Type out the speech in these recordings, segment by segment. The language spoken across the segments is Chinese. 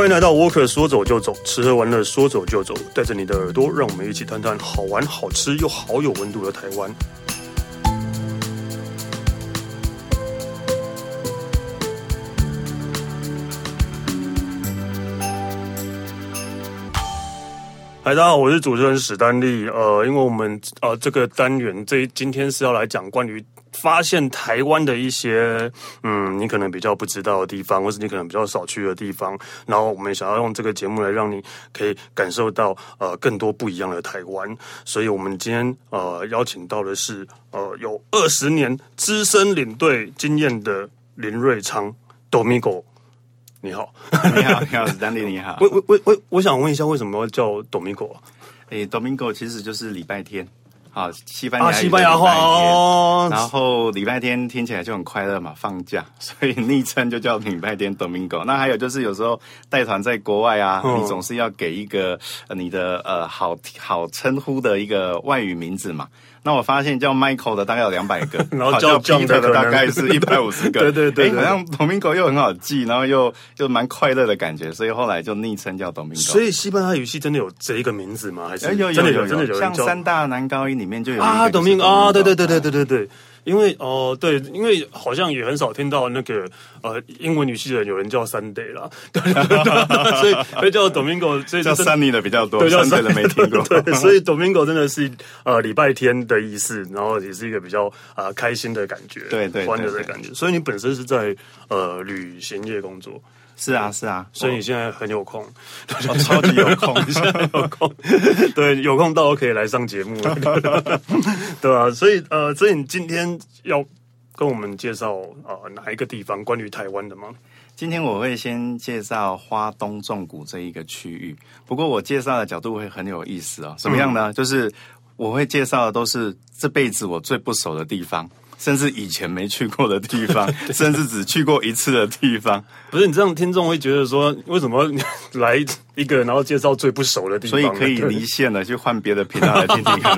欢迎来到 Walker，说走就走，吃喝玩乐说走就走，带着你的耳朵，让我们一起探探好玩、好吃又好有温度的台湾。嗨，大家好，我是主持人史丹利。呃，因为我们呃这个单元这今天是要来讲关于。发现台湾的一些，嗯，你可能比较不知道的地方，或是你可能比较少去的地方，然后我们想要用这个节目来让你可以感受到呃更多不一样的台湾，所以我们今天呃邀请到的是呃有二十年资深领队经验的林瑞昌 Domingo，你好，你好，你好，Stanley 你好，我我我我我想问一下，为什么要叫 Domingo 啊？诶，Domingo 其实就是礼拜天。好，西班牙啊，西班牙话哦。然后礼拜天听起来就很快乐嘛，放假，所以昵称就叫礼拜天 Domingo。那还有就是有时候带团在国外啊，嗯、你总是要给一个你的呃好好称呼的一个外语名字嘛。那我发现叫 Michael 的大概有两百个，然后叫 Peter 的大概是一百五十个。对 对对，好像 Domingo 又很好记，然后又又蛮快乐的感觉，所以后来就昵称叫 Domingo。所以西班牙语系真的有这一个名字吗？还是有有有有，真的有，像三大男高音里面就有啊，Domingo 啊，对对对对对对对。因为哦、呃，对，因为好像也很少听到那个呃英文语系的人有人叫 Sunday 啦，对 对对，所以会叫 Domingo，所以叫 Sunny 的比较多，对叫 Sunday 的没听过。对，所以 Domingo 真的是呃礼拜天的意思，然后也是一个比较啊、呃、开心的感觉，对对，欢乐的感觉。所以你本身是在呃旅行业工作。是啊，是啊，所以你现在很有空，哦、超级有空，现在有空，对，有空到都可以来上节目了，对啊，所以呃，所以你今天要跟我们介绍呃哪一个地方关于台湾的吗？今天我会先介绍花东纵谷这一个区域，不过我介绍的角度会很有意思哦。怎么样呢？嗯、就是我会介绍的都是这辈子我最不熟的地方。甚至以前没去过的地方，甚至只去过一次的地方，不是你这样，听众会觉得说，为什么来一个，然后介绍最不熟的地方？所以可以离线了，去换别的频道来听听看。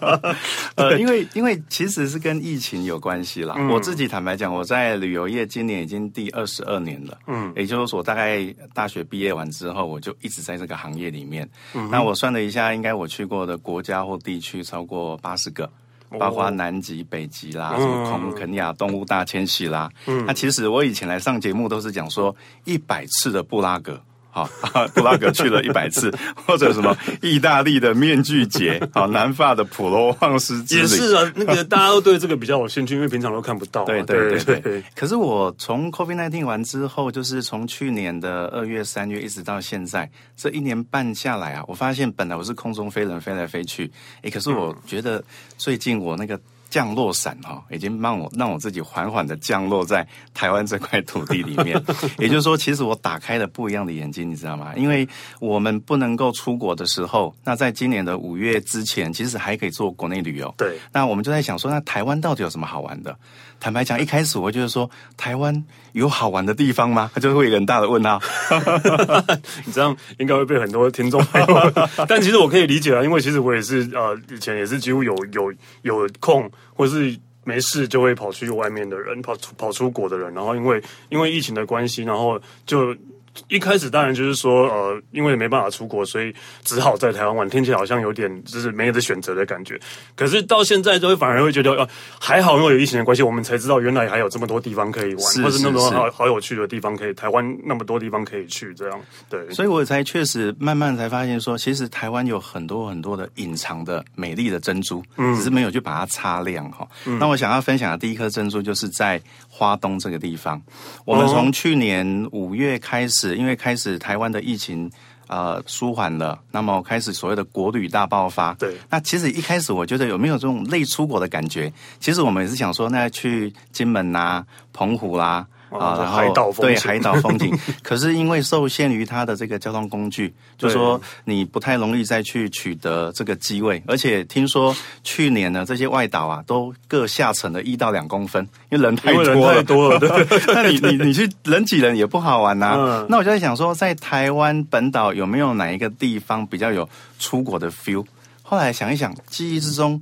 呃，因为因为其实是跟疫情有关系啦。嗯、我自己坦白讲，我在旅游业今年已经第二十二年了。嗯，也就是说，大概大学毕业完之后，我就一直在这个行业里面。嗯，那我算了一下，应该我去过的国家或地区超过八十个。包括南极、北极啦，什么肯肯亚动物大迁徙啦。嗯，那其实我以前来上节目都是讲说一百次的布拉格。好，布拉格去了一百次，或者什么意大利的面具节，好，南法的普罗旺斯也是啊。那个大家都对这个比较有兴趣，因为平常都看不到啊。对对对对。可是我从 COVID-19 完之后，就是从去年的二月、三月一直到现在，这一年半下来啊，我发现本来我是空中飞人，飞来飞去，诶，可是我觉得最近我那个。降落伞哈，已经让我让我自己缓缓的降落在台湾这块土地里面。也就是说，其实我打开了不一样的眼睛，你知道吗？因为我们不能够出国的时候，那在今年的五月之前，其实还可以做国内旅游。对，那我们就在想说，那台湾到底有什么好玩的？坦白讲，一开始我就是说，台湾有好玩的地方吗？他就会有一个很大的问号。你这样应该会被很多听众朋友。但其实我可以理解啊，因为其实我也是呃，以前也是几乎有有有空。或是没事就会跑去外面的人，跑出跑出国的人，然后因为因为疫情的关系，然后就。一开始当然就是说，呃，因为没办法出国，所以只好在台湾玩。听起来好像有点就是没得选择的感觉。可是到现在就会反而会觉得，呃，还好，因为有疫情的关系，我们才知道原来还有这么多地方可以玩，或是那么多好好有趣的地方可以。台湾那么多地方可以去，这样对。所以我才确实慢慢才发现说，其实台湾有很多很多的隐藏的美丽的珍珠，嗯，只是没有去把它擦亮哈。嗯，那我想要分享的第一颗珍珠就是在花东这个地方。我们从去年五月开始。因为开始台湾的疫情呃舒缓了，那么开始所谓的国旅大爆发。对，那其实一开始我觉得有没有这种类出国的感觉？其实我们也是想说，那去金门啦、啊、澎湖啦、啊。啊，然后海岛对海岛风景，可是因为受限于它的这个交通工具，就说你不太容易再去取得这个机位，而且听说去年呢，这些外岛啊都各下沉了一到两公分，因为人太多太多了，对，那你你你去人挤人也不好玩呐、啊。嗯、那我就在想说，在台湾本岛有没有哪一个地方比较有出国的 feel？后来想一想，记忆之中，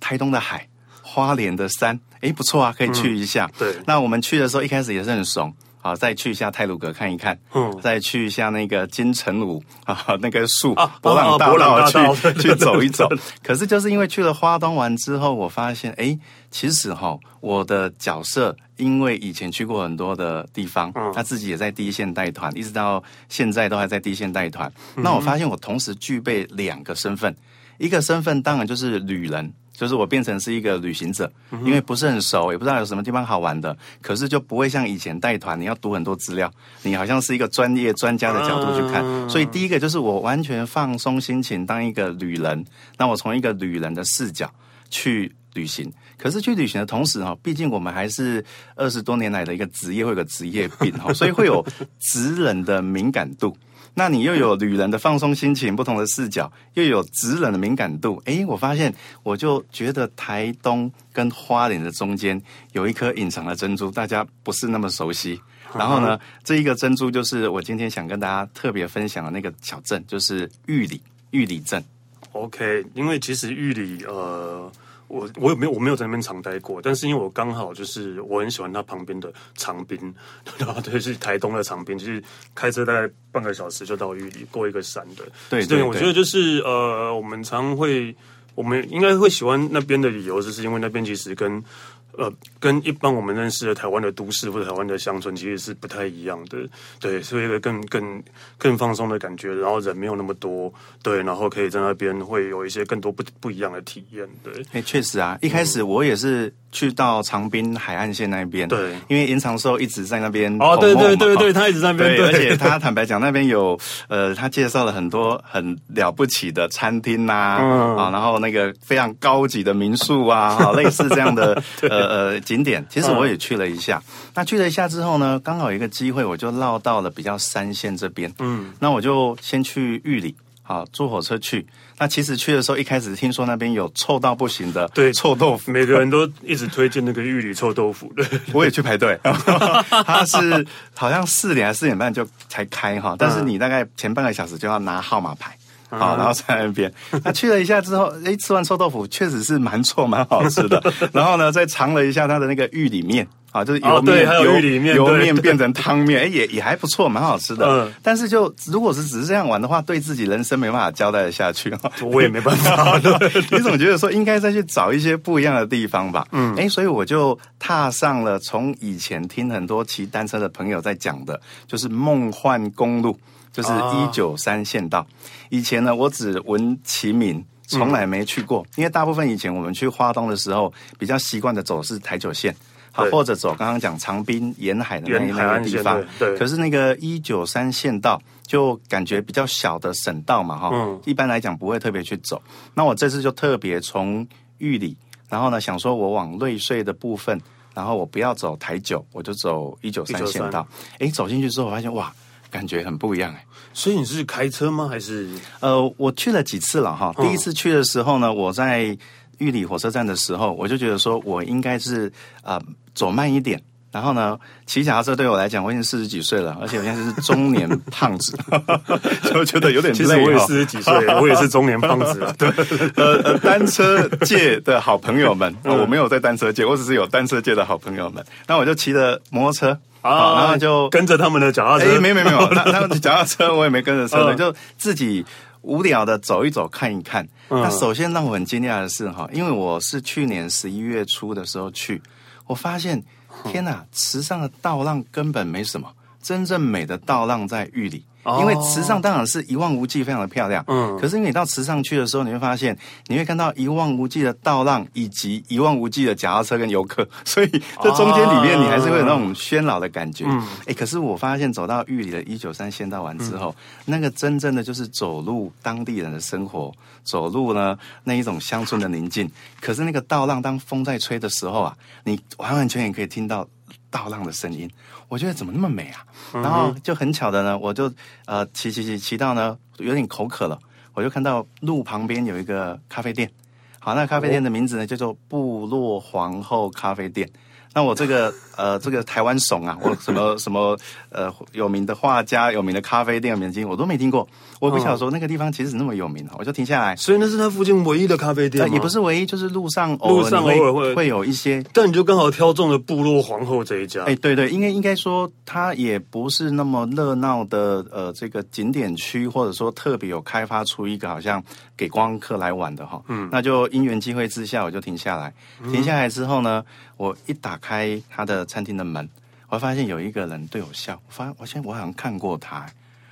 台东的海。花莲的山，哎，不错啊，可以去一下。嗯、对，那我们去的时候一开始也是很怂，好，再去一下泰鲁阁看一看，嗯，再去一下那个金城武啊，那个树啊，伯朗大道去、啊、去走一走。可是就是因为去了花东玩之后，我发现，哎，其实哈，我的角色因为以前去过很多的地方，嗯，他自己也在第一线带团，一直到现在都还在第一线带团。嗯、那我发现我同时具备两个身份，一个身份当然就是旅人。就是我变成是一个旅行者，因为不是很熟，也不知道有什么地方好玩的，可是就不会像以前带团，你要读很多资料，你好像是一个专业专家的角度去看。所以第一个就是我完全放松心情，当一个旅人，那我从一个旅人的视角去旅行。可是去旅行的同时哈，毕竟我们还是二十多年来的一个职业，会有个职业病哈，所以会有职人的敏感度。那你又有旅人的放松心情，不同的视角，又有职人的敏感度。诶，我发现，我就觉得台东跟花莲的中间有一颗隐藏的珍珠，大家不是那么熟悉。然后呢，这一个珍珠就是我今天想跟大家特别分享的那个小镇，就是玉里玉里镇。OK，因为其实玉里呃。我我有没有我没有在那边常待过，但是因为我刚好就是我很喜欢它旁边的长滨，然后对，是台东的长滨，就是开车大概半个小时就到玉里，过一个山的。对对，对，我觉得就是呃，我们常会，我们应该会喜欢那边的理由，就是因为那边其实跟。呃，跟一般我们认识的台湾的都市或者台湾的乡村其实是不太一样的，对，是一个更更更放松的感觉，然后人没有那么多，对，然后可以在那边会有一些更多不不一样的体验，对。哎，确实啊，一开始我也是去到长滨海岸线那边，对，因为严长寿一直在那边，哦，对对对对，他一直在那边，对，而且他坦白讲，那边有呃，他介绍了很多很了不起的餐厅呐，啊，然后那个非常高级的民宿啊，好，类似这样的 呃。呃，景点其实我也去了一下。嗯、那去了一下之后呢，刚好有一个机会，我就绕到了比较三线这边。嗯，那我就先去玉里，好，坐火车去。那其实去的时候，一开始听说那边有臭到不行的对臭豆腐，每个人都一直推荐那个玉里臭豆腐。对，我也去排队。他是好像四点还是四点半就才开哈，但是你大概前半个小时就要拿号码牌。好，然后在那边，那去了一下之后，哎，吃完臭豆腐确实是蛮臭，蛮好吃的。然后呢，再尝了一下它的那个玉里面，啊，就是油面，哦、对还有玉里面，油面变成汤面，哎，也也还不错，蛮好吃的。嗯，但是就如果是只是这样玩的话，对自己人生没办法交代的下去。我也没办法，你总觉得说应该再去找一些不一样的地方吧？嗯，哎，所以我就踏上了从以前听很多骑单车的朋友在讲的，就是梦幻公路。就是一九三县道，以前呢，我只闻其名，从来没去过。因为大部分以前我们去花东的时候，比较习惯的走是台九线，好，或者走刚刚讲长滨沿海的那那个地方。对。可是那个一九三县道就感觉比较小的省道嘛，哈，嗯，一般来讲不会特别去走。那我这次就特别从玉里，然后呢，想说我往瑞穗的部分，然后我不要走台九，我就走一九三县道。哎，走进去之后，我发现哇。感觉很不一样哎，所以你是开车吗？还是呃，我去了几次了哈。第一次去的时候呢，我在玉里火车站的时候，我就觉得说我应该是啊、呃、走慢一点。然后呢，骑脚踏车对我来讲，我已经四十几岁了，而且我现在是中年胖子，就觉得有点累。其实我也四十几岁，我也是中年胖子。对，呃，单车界的好朋友们，我没有在单车界，我只是有单车界的好朋友们。那我就骑着摩托车。啊，然后就跟着他们的脚踏车，哎，没没没有，他他们的脚踏车我也没跟着车的，就自己无聊的走一走看一看。那首先让我很惊讶的是哈，因为我是去年十一月初的时候去，我发现天哪，池上的倒浪根本没什么，真正美的倒浪在玉里。因为池上当然是一望无际，非常的漂亮。嗯，可是因为你到池上去的时候，你会发现，你会看到一望无际的道浪，以及一望无际的脚踏车跟游客，所以这中间里面你还是会有那种喧闹的感觉。嗯，哎，可是我发现走到玉里的一九三县道完之后，那个真正的就是走入当地人的生活，走入呢那一种乡村的宁静。可是那个道浪当风在吹的时候啊，你完完全全可以听到道浪的声音。我觉得怎么那么美啊！然后就很巧的呢，我就呃骑骑骑骑到呢有点口渴了，我就看到路旁边有一个咖啡店。好，那咖啡店的名字呢叫做部落皇后咖啡店。那我这个呃，这个台湾怂啊，我什么 什么呃有名的画家、有名的咖啡店、有名的我都没听过。我不晓得说那个地方其实那么有名，我就停下来。所以那是他附近唯一的咖啡店吗？也不是唯一，就是路上路上偶尔会会有一些。但你就刚好挑中了部落皇后这一家。哎，对对，应该应该说它也不是那么热闹的呃这个景点区，或者说特别有开发出一个好像给观光客来玩的哈。嗯，那就因缘际会之下，我就停下来。停下来之后呢，我一打开他的餐厅的门，我发现有一个人对我笑。我发现我现在我好像看过他。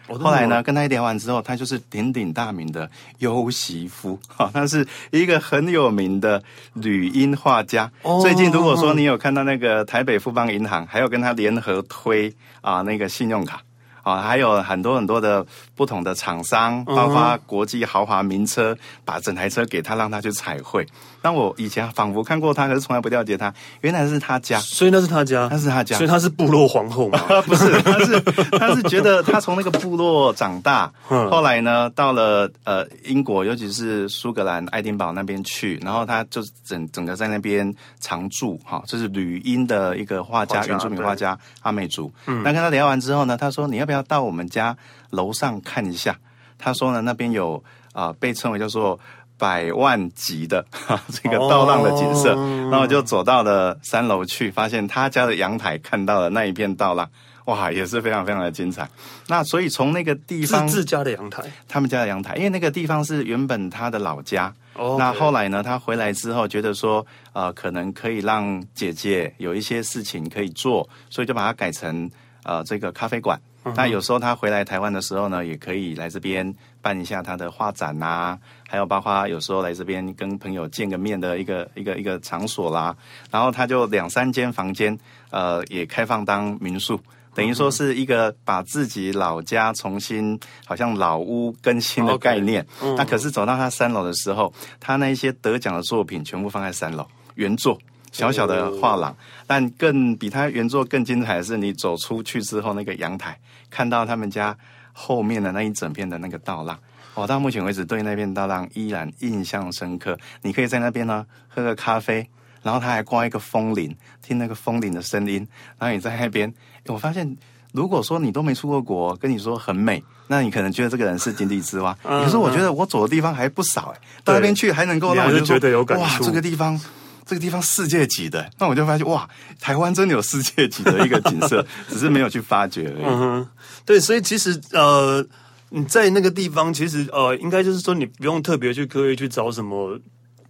后来呢，跟他一聊完之后，他就是鼎鼎大名的优席夫，哈，他是一个很有名的女音画家。最近如果说你有看到那个台北富邦银行，还有跟他联合推啊那个信用卡。啊，还有很多很多的不同的厂商，包括国际豪华名车，把整台车给他，让他去彩绘。那我以前仿佛看过他，可是从来不了解他。原来是他家，所以那是他家，那是他家，所以他是部落皇后嘛？不是，他是他是觉得他从那个部落长大，后来呢，到了呃英国，尤其是苏格兰爱丁堡那边去，然后他就整整个在那边常住，哈，这是旅英的一个画家，原住民画家阿美族。嗯，那跟他聊完之后呢，他说你要不要到我们家楼上看一下？他说呢，那边有啊、呃，被称为叫做。百万级的哈，这个倒浪的景色，那、oh. 我就走到了三楼去，发现他家的阳台看到了那一片倒浪，哇，也是非常非常的精彩。那所以从那个地方，是自家的阳台，他们家的阳台，因为那个地方是原本他的老家。Oh, okay. 那后来呢，他回来之后觉得说，呃，可能可以让姐姐有一些事情可以做，所以就把它改成呃这个咖啡馆。那有时候他回来台湾的时候呢，也可以来这边办一下他的画展呐、啊，还有包括有时候来这边跟朋友见个面的一个一个一个场所啦。然后他就两三间房间，呃，也开放当民宿，等于说是一个把自己老家重新好像老屋更新的概念。Okay. 那可是走到他三楼的时候，他那一些得奖的作品全部放在三楼原作。小小的画廊，但更比它原作更精彩的是，你走出去之后，那个阳台看到他们家后面的那一整片的那个稻浪，我到目前为止对那片稻浪依然印象深刻。你可以在那边呢喝个咖啡，然后他还挂一个风铃，听那个风铃的声音，然后你在那边，我发现如果说你都没出过国，跟你说很美，那你可能觉得这个人是井底之蛙。可是我觉得我走的地方还不少哎，到那边去还能够让我觉得有感觉。哇，这个地方。这个地方世界级的，那我就发现哇，台湾真的有世界级的一个景色，只是没有去发掘而已。嗯哼，对，所以其实呃，你在那个地方，其实呃，应该就是说你不用特别去刻意去找什么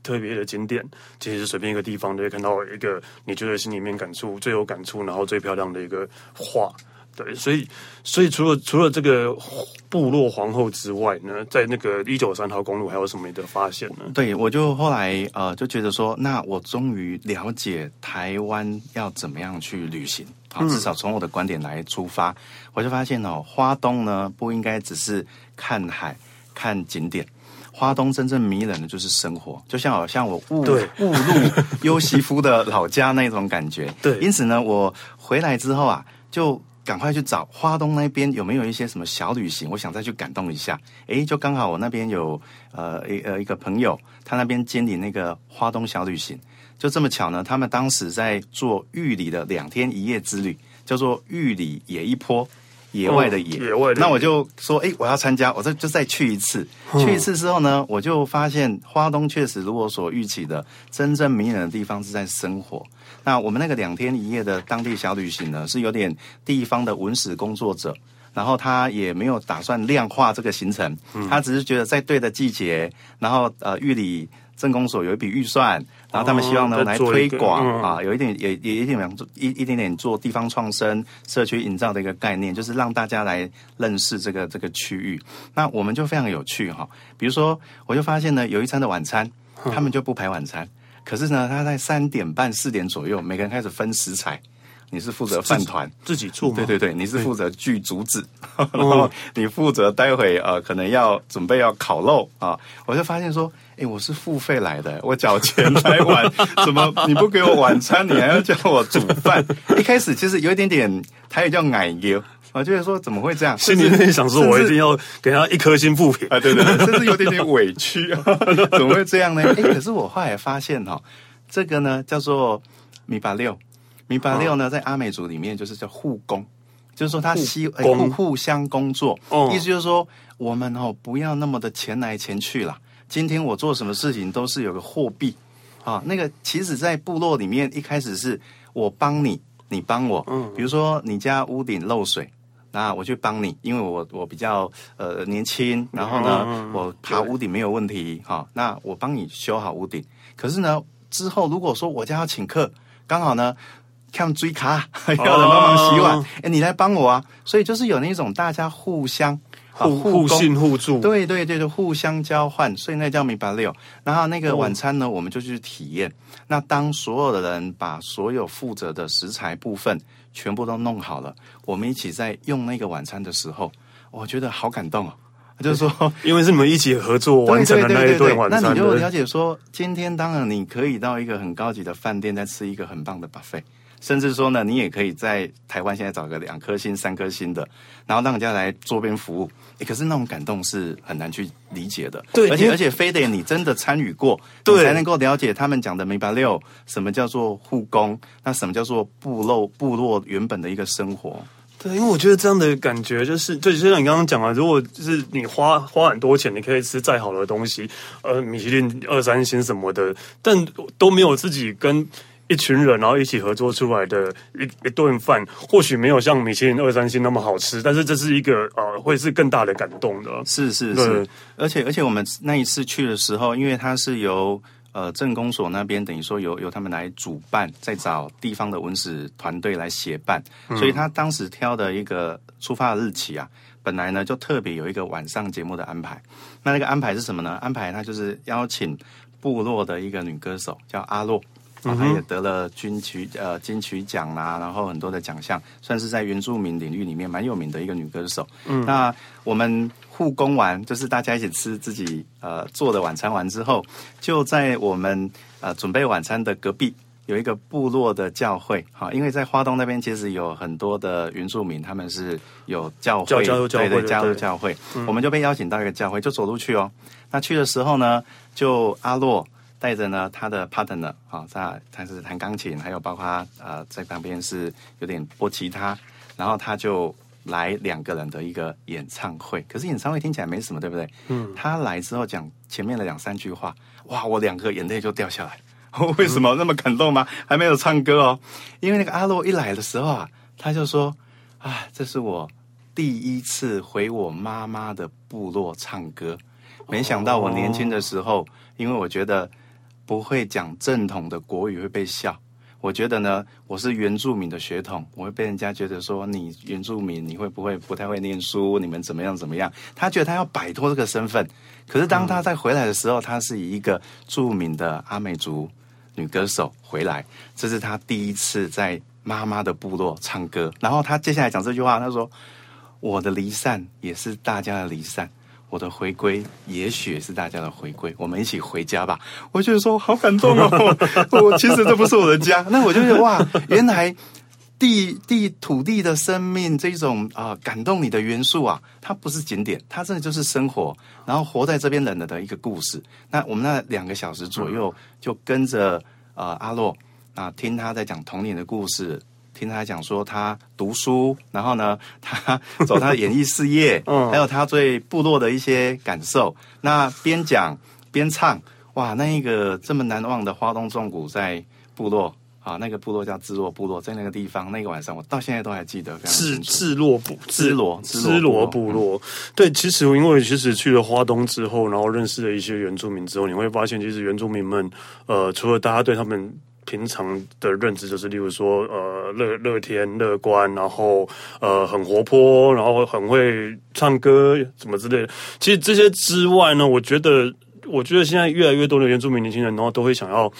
特别的景点，其实随便一个地方都会看到一个你觉得心里面感触最有感触，然后最漂亮的一个画。对，所以，所以除了除了这个部落皇后之外呢，在那个一九三号公路还有什么的发现呢？对，我就后来呃就觉得说，那我终于了解台湾要怎么样去旅行啊，至少从我的观点来出发，嗯、我就发现哦，花东呢不应该只是看海看景点，花东真正迷人的就是生活，就像好像我误误入优西夫的老家那种感觉。对，因此呢，我回来之后啊，就。赶快去找花东那边有没有一些什么小旅行，我想再去感动一下。诶，就刚好我那边有呃一呃一个朋友，他那边经营那个花东小旅行，就这么巧呢，他们当时在做玉里的两天一夜之旅，叫做玉里野一坡。野外的野，野外的，那我就说，哎，我要参加，我这就再去一次。去一次之后呢，我就发现花东确实如我所预期的，真正迷人的地方是在生活。那我们那个两天一夜的当地小旅行呢，是有点地方的文史工作者，然后他也没有打算量化这个行程，他只是觉得在对的季节，然后呃，玉里。镇公所有一笔预算，然后他们希望呢、哦、来推广、嗯、啊，有一点也也一点点做一一点点做地方创生、社区营造的一个概念，就是让大家来认识这个这个区域。那我们就非常有趣哈，比如说我就发现呢，有一餐的晚餐，他们就不排晚餐，嗯、可是呢，他在三点半四点左右，每个人开始分食材。你是负责饭团自己做吗？对对对，你是负责锯竹子，然后你负责待会呃可能要准备要烤肉啊。我就发现说，哎，我是付费来的，我缴钱来玩，怎么你不给我晚餐，你还要叫我煮饭？一开始其实有一点点，他也叫奶油，我就会说怎么会这样？心里面想说，我一定要给他一颗星负评啊！对对，甚至有点点委屈，怎么会这样呢？哎，可是我后来发现哈，这个呢叫做米八六。米巴六呢，在阿美族里面就是叫护工，就是说他希互、欸、互相工作，哦意思就是说我们哦不要那么的钱来钱去啦。今天我做什么事情都是有个货币啊。那个其实，在部落里面一开始是我帮你，你帮我。嗯，比如说你家屋顶漏水。那我去帮你，因为我我比较呃年轻，然后呢，嗯、我爬屋顶没有问题哈、哦。那我帮你修好屋顶。可是呢，之后如果说我家要请客，刚好呢，看追卡 要人帮忙洗碗，哎、哦，你来帮我啊。所以就是有那种大家互相互互信互助，对对对，就互相交换，所以那叫米白六。然后那个晚餐呢，哦、我们就去体验。那当所有的人把所有负责的食材部分。全部都弄好了，我们一起在用那个晚餐的时候，我觉得好感动哦。就是说，因为是你们一起合作完成的那一顿晚餐，那你就了解说，今天当然你可以到一个很高级的饭店，再吃一个很棒的 buffet。甚至说呢，你也可以在台湾现在找个两颗星、三颗星的，然后让人家来桌边服务。诶，可是那种感动是很难去理解的。对，而且而且非得你真的参与过，对你才能够了解他们讲的明白六什么叫做护工，那什么叫做部落部落原本的一个生活。对，因为我觉得这样的感觉就是，就就像你刚刚讲啊，如果就是你花花很多钱，你可以吃再好的东西，呃，米其林二三星什么的，但都没有自己跟。一群人，然后一起合作出来的一一顿饭，或许没有像米其林二三星那么好吃，但是这是一个呃，会是更大的感动的。是是是，而且而且我们那一次去的时候，因为它是由呃镇公所那边等于说由由他们来主办，再找地方的文史团队来协办，嗯、所以他当时挑的一个出发的日期啊，本来呢就特别有一个晚上节目的安排。那那个安排是什么呢？安排他就是邀请部落的一个女歌手叫阿洛。啊，他也得了金曲呃金曲奖啦，然后很多的奖项，算是在原住民领域里面蛮有名的一个女歌手。嗯，那我们护工完，就是大家一起吃自己呃做的晚餐完之后，就在我们呃准备晚餐的隔壁有一个部落的教会。哈，因为在花东那边其实有很多的原住民，他们是有教会，教教教会对对加入教会，嗯、我们就被邀请到一个教会，就走路去哦。那去的时候呢，就阿洛。带着呢，他的 partner 啊、哦，他他是弹钢琴，还有包括呃在旁边是有点拨吉他，然后他就来两个人的一个演唱会。可是演唱会听起来没什么，对不对？嗯。他来之后讲前面的两三句话，哇，我两个眼泪就掉下来。为什么那么感动吗？还没有唱歌哦，因为那个阿洛一来的时候啊，他就说啊，这是我第一次回我妈妈的部落唱歌。没想到我年轻的时候，哦、因为我觉得。不会讲正统的国语会被笑，我觉得呢，我是原住民的血统，我会被人家觉得说你原住民，你会不会不太会念书？你们怎么样怎么样？他觉得他要摆脱这个身份，可是当他再回来的时候，他是以一个著名的阿美族女歌手回来，这是他第一次在妈妈的部落唱歌。然后他接下来讲这句话，他说：“我的离散也是大家的离散。”我的回归，也许是大家的回归，我们一起回家吧。我觉得说好感动哦，我其实这不是我的家，那我就觉得哇，原来地地土地的生命这种啊、呃、感动你的元素啊，它不是景点，它真的就是生活，然后活在这边人的的一个故事。那我们那两个小时左右，就跟着呃阿洛啊、呃，听他在讲童年的故事。听他讲说他读书，然后呢，他走他的演艺事业，嗯，还有他对部落的一些感受。那边讲边唱，哇，那一个这么难忘的花东纵谷在部落啊，那个部落叫支罗部落，在那个地方，那个晚上我到现在都还记得。是支罗部支罗支罗部落。对，其实因为其实去了花东之后，然后认识了一些原住民之后，你会发现，其实原住民们，呃，除了大家对他们。平常的认知就是，例如说，呃，乐乐天、乐观，然后呃，很活泼，然后很会唱歌，什么之类的。其实这些之外呢，我觉得，我觉得现在越来越多的原住民年轻人，然后都会想要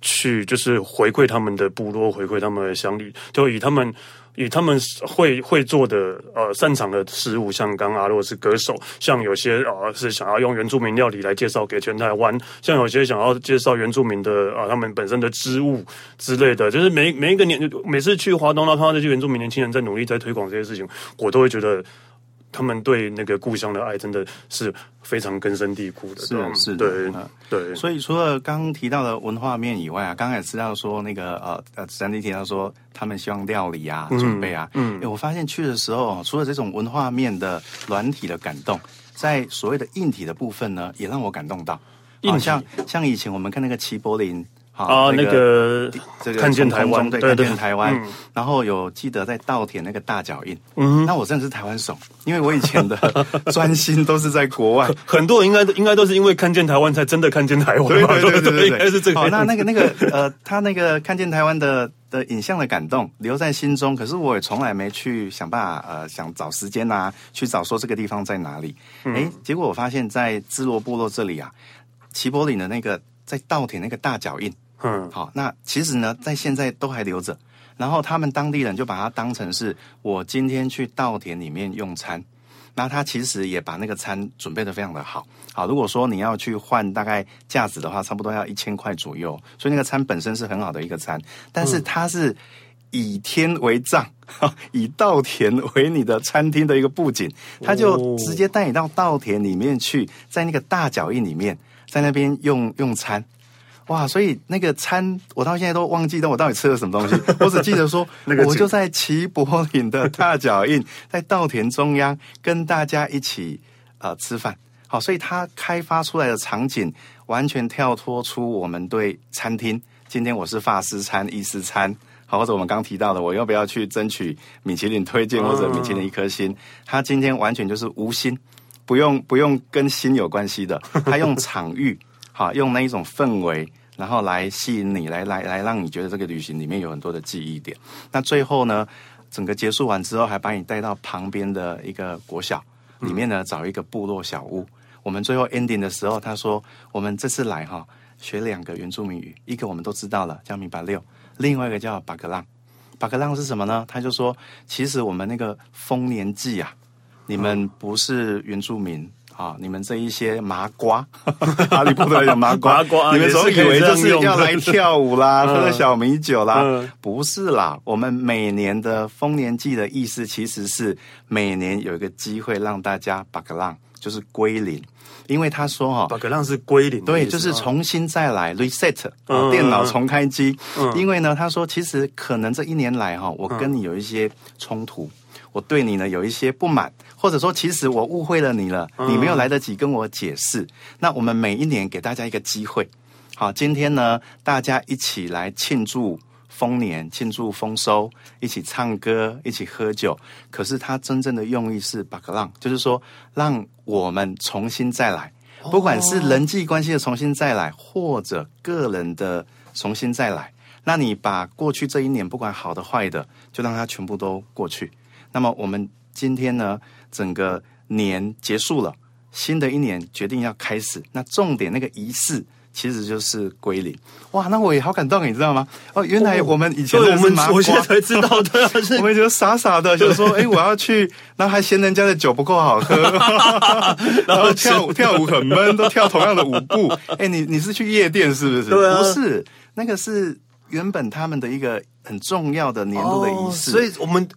去，就是回馈他们的部落，回馈他们的乡里，就以他们。以他们会会做的呃擅长的事物，像刚阿洛是歌手，像有些啊、是想要用原住民料理来介绍给全台湾，像有些想要介绍原住民的啊、他们本身的织物之类的，就是每每一个年每次去华东，然后看到这些原住民年轻人在努力在推广这些事情，我都会觉得他们对那个故乡的爱真的是非常根深蒂固的，是是对的对。所以除了刚刚提到的文化面以外啊，刚才也知道说那个呃呃，三弟提到说他们希望料理啊、准备啊，嗯，嗯，我发现去的时候，除了这种文化面的软体的感动，在所谓的硬体的部分呢，也让我感动到，好像像以前我们看那个齐柏林。啊，那个这个看见台湾，对，看见台湾。然后有记得在稻田那个大脚印，嗯，那我真的是台湾手，因为我以前的 专心都是在国外。很多人应该应该都是因为看见台湾才真的看见台湾，对对 对应该是这个。好，那那个那个呃，他那个看见台湾的的影像的感动留在心中，可是我也从来没去想办法呃，想找时间呐，去找说这个地方在哪里。哎，结果我发现，在芝罗部落这里啊，齐柏林的那个在稻田那个大脚印。嗯，好，那其实呢，在现在都还留着，然后他们当地人就把它当成是我今天去稻田里面用餐，那他其实也把那个餐准备的非常的好，好，如果说你要去换大概价值的话，差不多要一千块左右，所以那个餐本身是很好的一个餐，但是它是以天为帐，以稻田为你的餐厅的一个布景，他就直接带你到稻田里面去，在那个大脚印里面，在那边用用餐。哇，所以那个餐我到现在都忘记，我到底吃了什么东西。我只记得说，我就在齐柏林的大脚印，在稻田中央跟大家一起呃吃饭。好，所以它开发出来的场景完全跳脱出我们对餐厅。今天我是法式餐、意式餐，好，或者我们刚提到的，我要不要去争取米其林推荐或者米其林一颗星？它今天完全就是无心，不用不用跟心有关系的，它用场域，好，用那一种氛围。然后来吸引你，来来来，让你觉得这个旅行里面有很多的记忆点。那最后呢，整个结束完之后，还把你带到旁边的一个国小里面呢，找一个部落小屋。我们最后 ending 的时候，他说：“我们这次来哈，学两个原住民语，一个我们都知道了，叫米巴六；另外一个叫巴格浪。巴格浪是什么呢？他就说，其实我们那个丰年祭啊，你们不是原住民。”啊！你们这一些麻瓜，哈利波特的麻瓜，你们总以为就是要来跳舞啦，喝小米酒啦？不是啦，我们每年的丰年祭的意思，其实是每年有一个机会让大家巴格浪，就是归零。因为他说哈，巴格浪是归零，对，就是重新再来，reset，电脑重开机。因为呢，他说其实可能这一年来哈，我跟你有一些冲突。我对你呢有一些不满，或者说其实我误会了你了，你没有来得及跟我解释。那我们每一年给大家一个机会，好，今天呢大家一起来庆祝丰年，庆祝丰收，一起唱歌，一起喝酒。可是它真正的用意是把个浪，就是说让我们重新再来，不管是人际关系的重新再来，或者个人的重新再来。那你把过去这一年不管好的坏的，就让它全部都过去。那么我们今天呢，整个年结束了，新的一年决定要开始。那重点那个仪式其实就是归零。哇，那我也好感动，你知道吗？哦，原来我们以前的是麻瓜，我现在才知道的。我们就傻傻的，就是说，哎，我要去，然后还嫌人家的酒不够好喝，然后跳舞跳舞很闷，都跳同样的舞步。哎，你你是去夜店是不是？对啊，不是，那个是原本他们的一个很重要的年度的仪式，所以我们。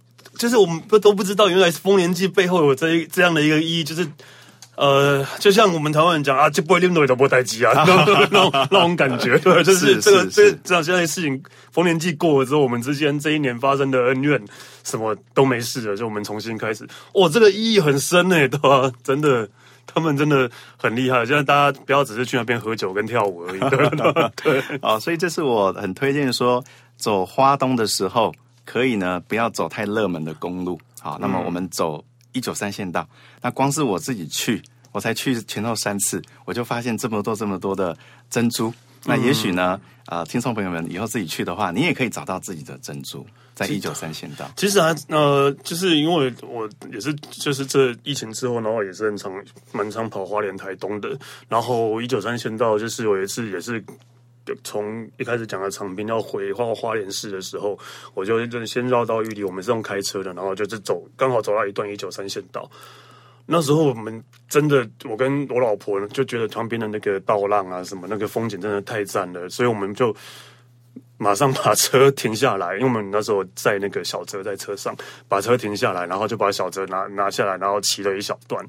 就是我们不都不知道，原来是丰年祭背后有这一这样的一个意义，就是呃，就像我们台湾人讲啊，这不会拎到都不待机啊，那种那种感觉，对，就是这个这这样现在事情，丰年祭过了之后，我们之间这一年发生的恩怨什么都没事了，就我们重新开始。哇，这个意义很深诶，对吧？真的，他们真的很厉害。现在大家不要只是去那边喝酒跟跳舞而已，对 对。啊，所以这是我很推荐说，走花东的时候。可以呢，不要走太热门的公路。好，那么我们走一九三线道。那光是我自己去，我才去前后三次，我就发现这么多这么多的珍珠。那也许呢，啊、呃，听众朋友们以后自己去的话，你也可以找到自己的珍珠，在一九三线道。其实啊，呃，就是因为我也是，就是这疫情之后，然后也是很常蛮常跑花莲台东的。然后一九三线道，就是有一次也是。从一开始讲的长滨要回花花莲市的时候，我就先绕到玉里，我们是用开车的，然后就是走，刚好走到一段一九三线道。那时候我们真的，我跟我老婆就觉得旁边的那个道浪啊，什么那个风景真的太赞了，所以我们就马上把车停下来，因为我们那时候在那个小泽在车上，把车停下来，然后就把小泽拿拿下来，然后骑了一小段。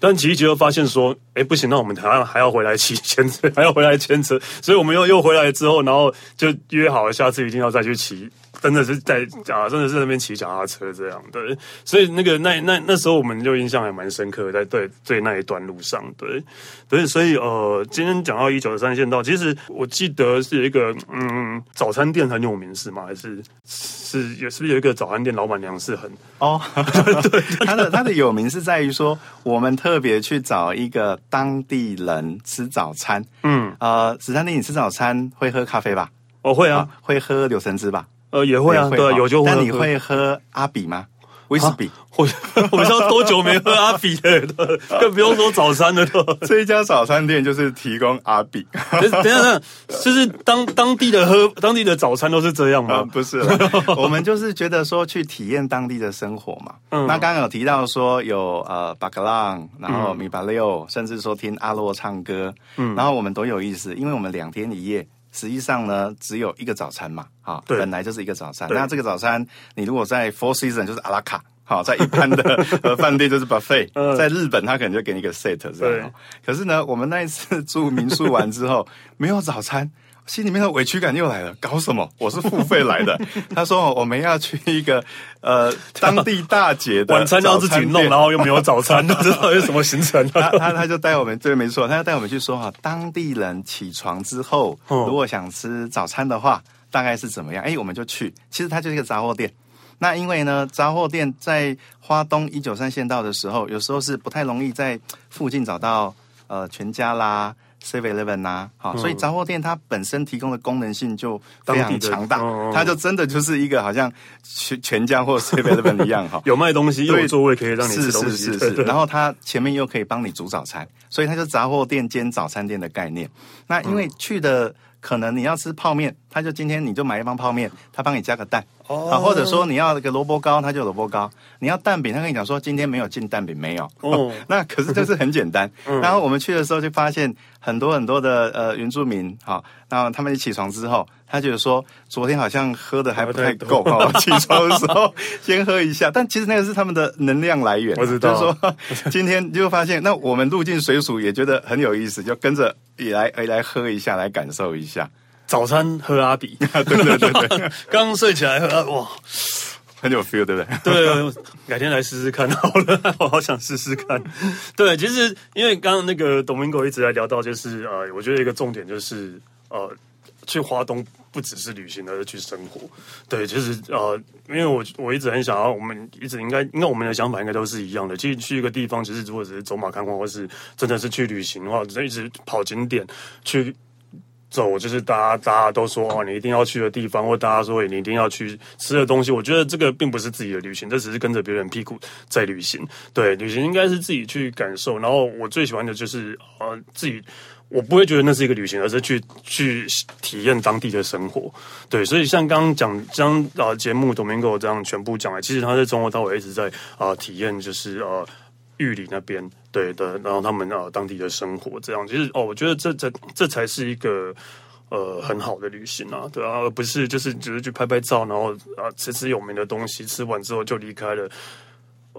但骑一骑又发现说，哎，不行，那我们还要还要回来骑 牵车，还要回来牵车，所以我们又又回来之后，然后就约好了，下次一定要再去骑。真的是在啊，真的是在那边骑脚踏车这样对，所以那个那那那时候我们就印象还蛮深刻，在对对那一段路上，对对，所以呃，今天讲到一九三线道，其实我记得是一个嗯早餐店很有名是吗？还是是也是不是有一个早餐店老板娘是很哦，对，他的他的有名是在于说，我们特别去找一个当地人吃早餐，嗯呃，史丹利，你吃早餐会喝咖啡吧？我、哦、会啊，啊，会喝柳橙汁吧？呃，也会啊，会对，有就会。那你会喝阿比吗？威士比？我 我不知道多久没喝阿比了，更不用说早餐了。这一家早餐店就是提供阿比。等一下，等就是当当地的喝当地的早餐都是这样吗？呃、不是，我们就是觉得说去体验当地的生活嘛。嗯。那刚刚有提到说有呃巴格朗，然后米巴六，甚至说听阿洛唱歌，嗯，然后我们都有意思，因为我们两天一夜。实际上呢，只有一个早餐嘛，啊，本来就是一个早餐。那这个早餐，你如果在 Four Seasons 就是阿拉卡，好，在一般的呃 饭店就是 buffet，在日本他可能就给你一个 set 这样。可是呢，我们那一次住民宿完之后，没有早餐。心里面的委屈感又来了，搞什么？我是付费来的。他说我们要去一个呃当地大姐的晚餐要自己弄，然后又没有早餐，不知道有什么行程。他他他就带我们，对，没错，他就带我们去说哈，当地人起床之后，如果想吃早餐的话，大概是怎么样？哎，我们就去。其实它就是一个杂货店。那因为呢，杂货店在花东一九三县道的时候，有时候是不太容易在附近找到呃全家啦。Seven Eleven 啊，好，所以杂货店它本身提供的功能性就非常强大，它就真的就是一个好像全全家或 Seven Eleven 一样 哈，有卖东西，又有座位可以让你吃东西，是是。是是，然后它前面又可以帮你煮早餐，所以它就杂货店兼早餐店的概念。那因为去的。可能你要吃泡面，他就今天你就买一包泡面，他帮你加个蛋，啊，或者说你要个萝卜糕，他就萝卜糕。你要蛋饼，他跟你讲说今天没有进蛋饼，没有。哦，那可是就是很简单。然后我们去的时候就发现很多很多的呃原住民，好，然后他们一起床之后。他觉得说，昨天好像喝的还不太够哈，起床的时候 先喝一下。但其实那个是他们的能量来源。我知道。就是说，今天就发现，那我们入境水署也觉得很有意思，就跟着也来也来喝一下，来感受一下。早餐喝阿比，对对对对，刚睡起来喝，哇，很有 feel，对不对？对，改天来试试看好了，我好想试试看。对，其实因为刚刚那个 Domingo 一直在聊到，就是呃，我觉得一个重点就是呃，去华东。不只是旅行，而是去生活。对，就是呃，因为我我一直很想要，我们一直应该，应该我们的想法应该都是一样的。其实去一个地方，其实如果只是走马看花，或是真的是去旅行的话，只一直跑景点去走，就是大家大家都说哦，你一定要去的地方，或大家说你一定要去吃的东西。我觉得这个并不是自己的旅行，这只是跟着别人屁股在旅行。对，旅行应该是自己去感受。然后我最喜欢的就是呃自己。我不会觉得那是一个旅行，而是去去体验当地的生活。对，所以像刚刚讲将啊节目 Domingo 这样全部讲来，其实他在从头到尾一直在啊体验，就是呃玉里那边对的，然后他们啊当地的生活这样。其实哦，我觉得这这这才是一个呃很好的旅行啊，对啊，而不是就是只是去拍拍照，然后啊吃吃有名的东西，吃完之后就离开了。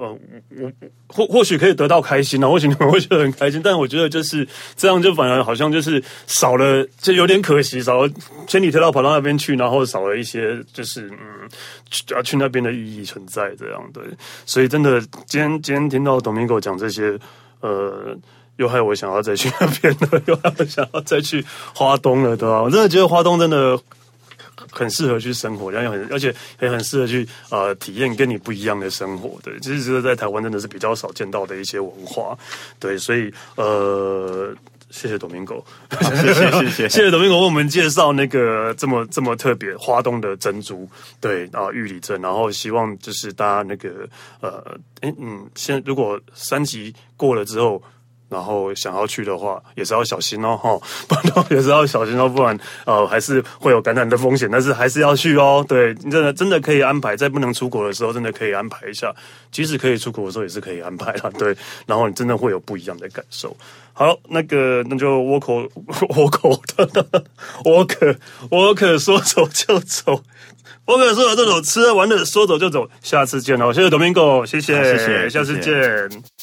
呃，我或或许可以得到开心啊，或许你们会觉得很开心，但我觉得就是这样，就反而好像就是少了，就有点可惜，少了千里迢迢跑到那边去，然后少了一些，就是嗯，去要去那边的意义存在这样对。所以真的，今天今天听到 Domingo 讲这些，呃，又害我想要再去那边了，又害我想要再去花东了，对吧？我真的觉得花东真的。很适合去生活，然后很而且也很适合去呃体验跟你不一样的生活。对，其实这个在台湾真的是比较少见到的一些文化。对，所以呃，谢谢 Domingo，谢谢谢谢谢谢 Domingo 为我们介绍那个这么这么特别花东的珍珠。对啊，玉里镇，然后希望就是大家那个呃，哎嗯，先如果三级过了之后。然后想要去的话，也是要小心哦，哈，不然也是要小心哦，不然呃还是会有感染的风险。但是还是要去哦，对，真的真的可以安排，在不能出国的时候，真的可以安排一下。即使可以出国的时候，也是可以安排啦，对。然后你真的会有不一样的感受。好，那个那就倭寇倭寇的我可我可说走就走，我可说走就走，吃了玩的说走就走。下次见哦，谢谢 Domingo，谢谢，谢谢，下次见。谢谢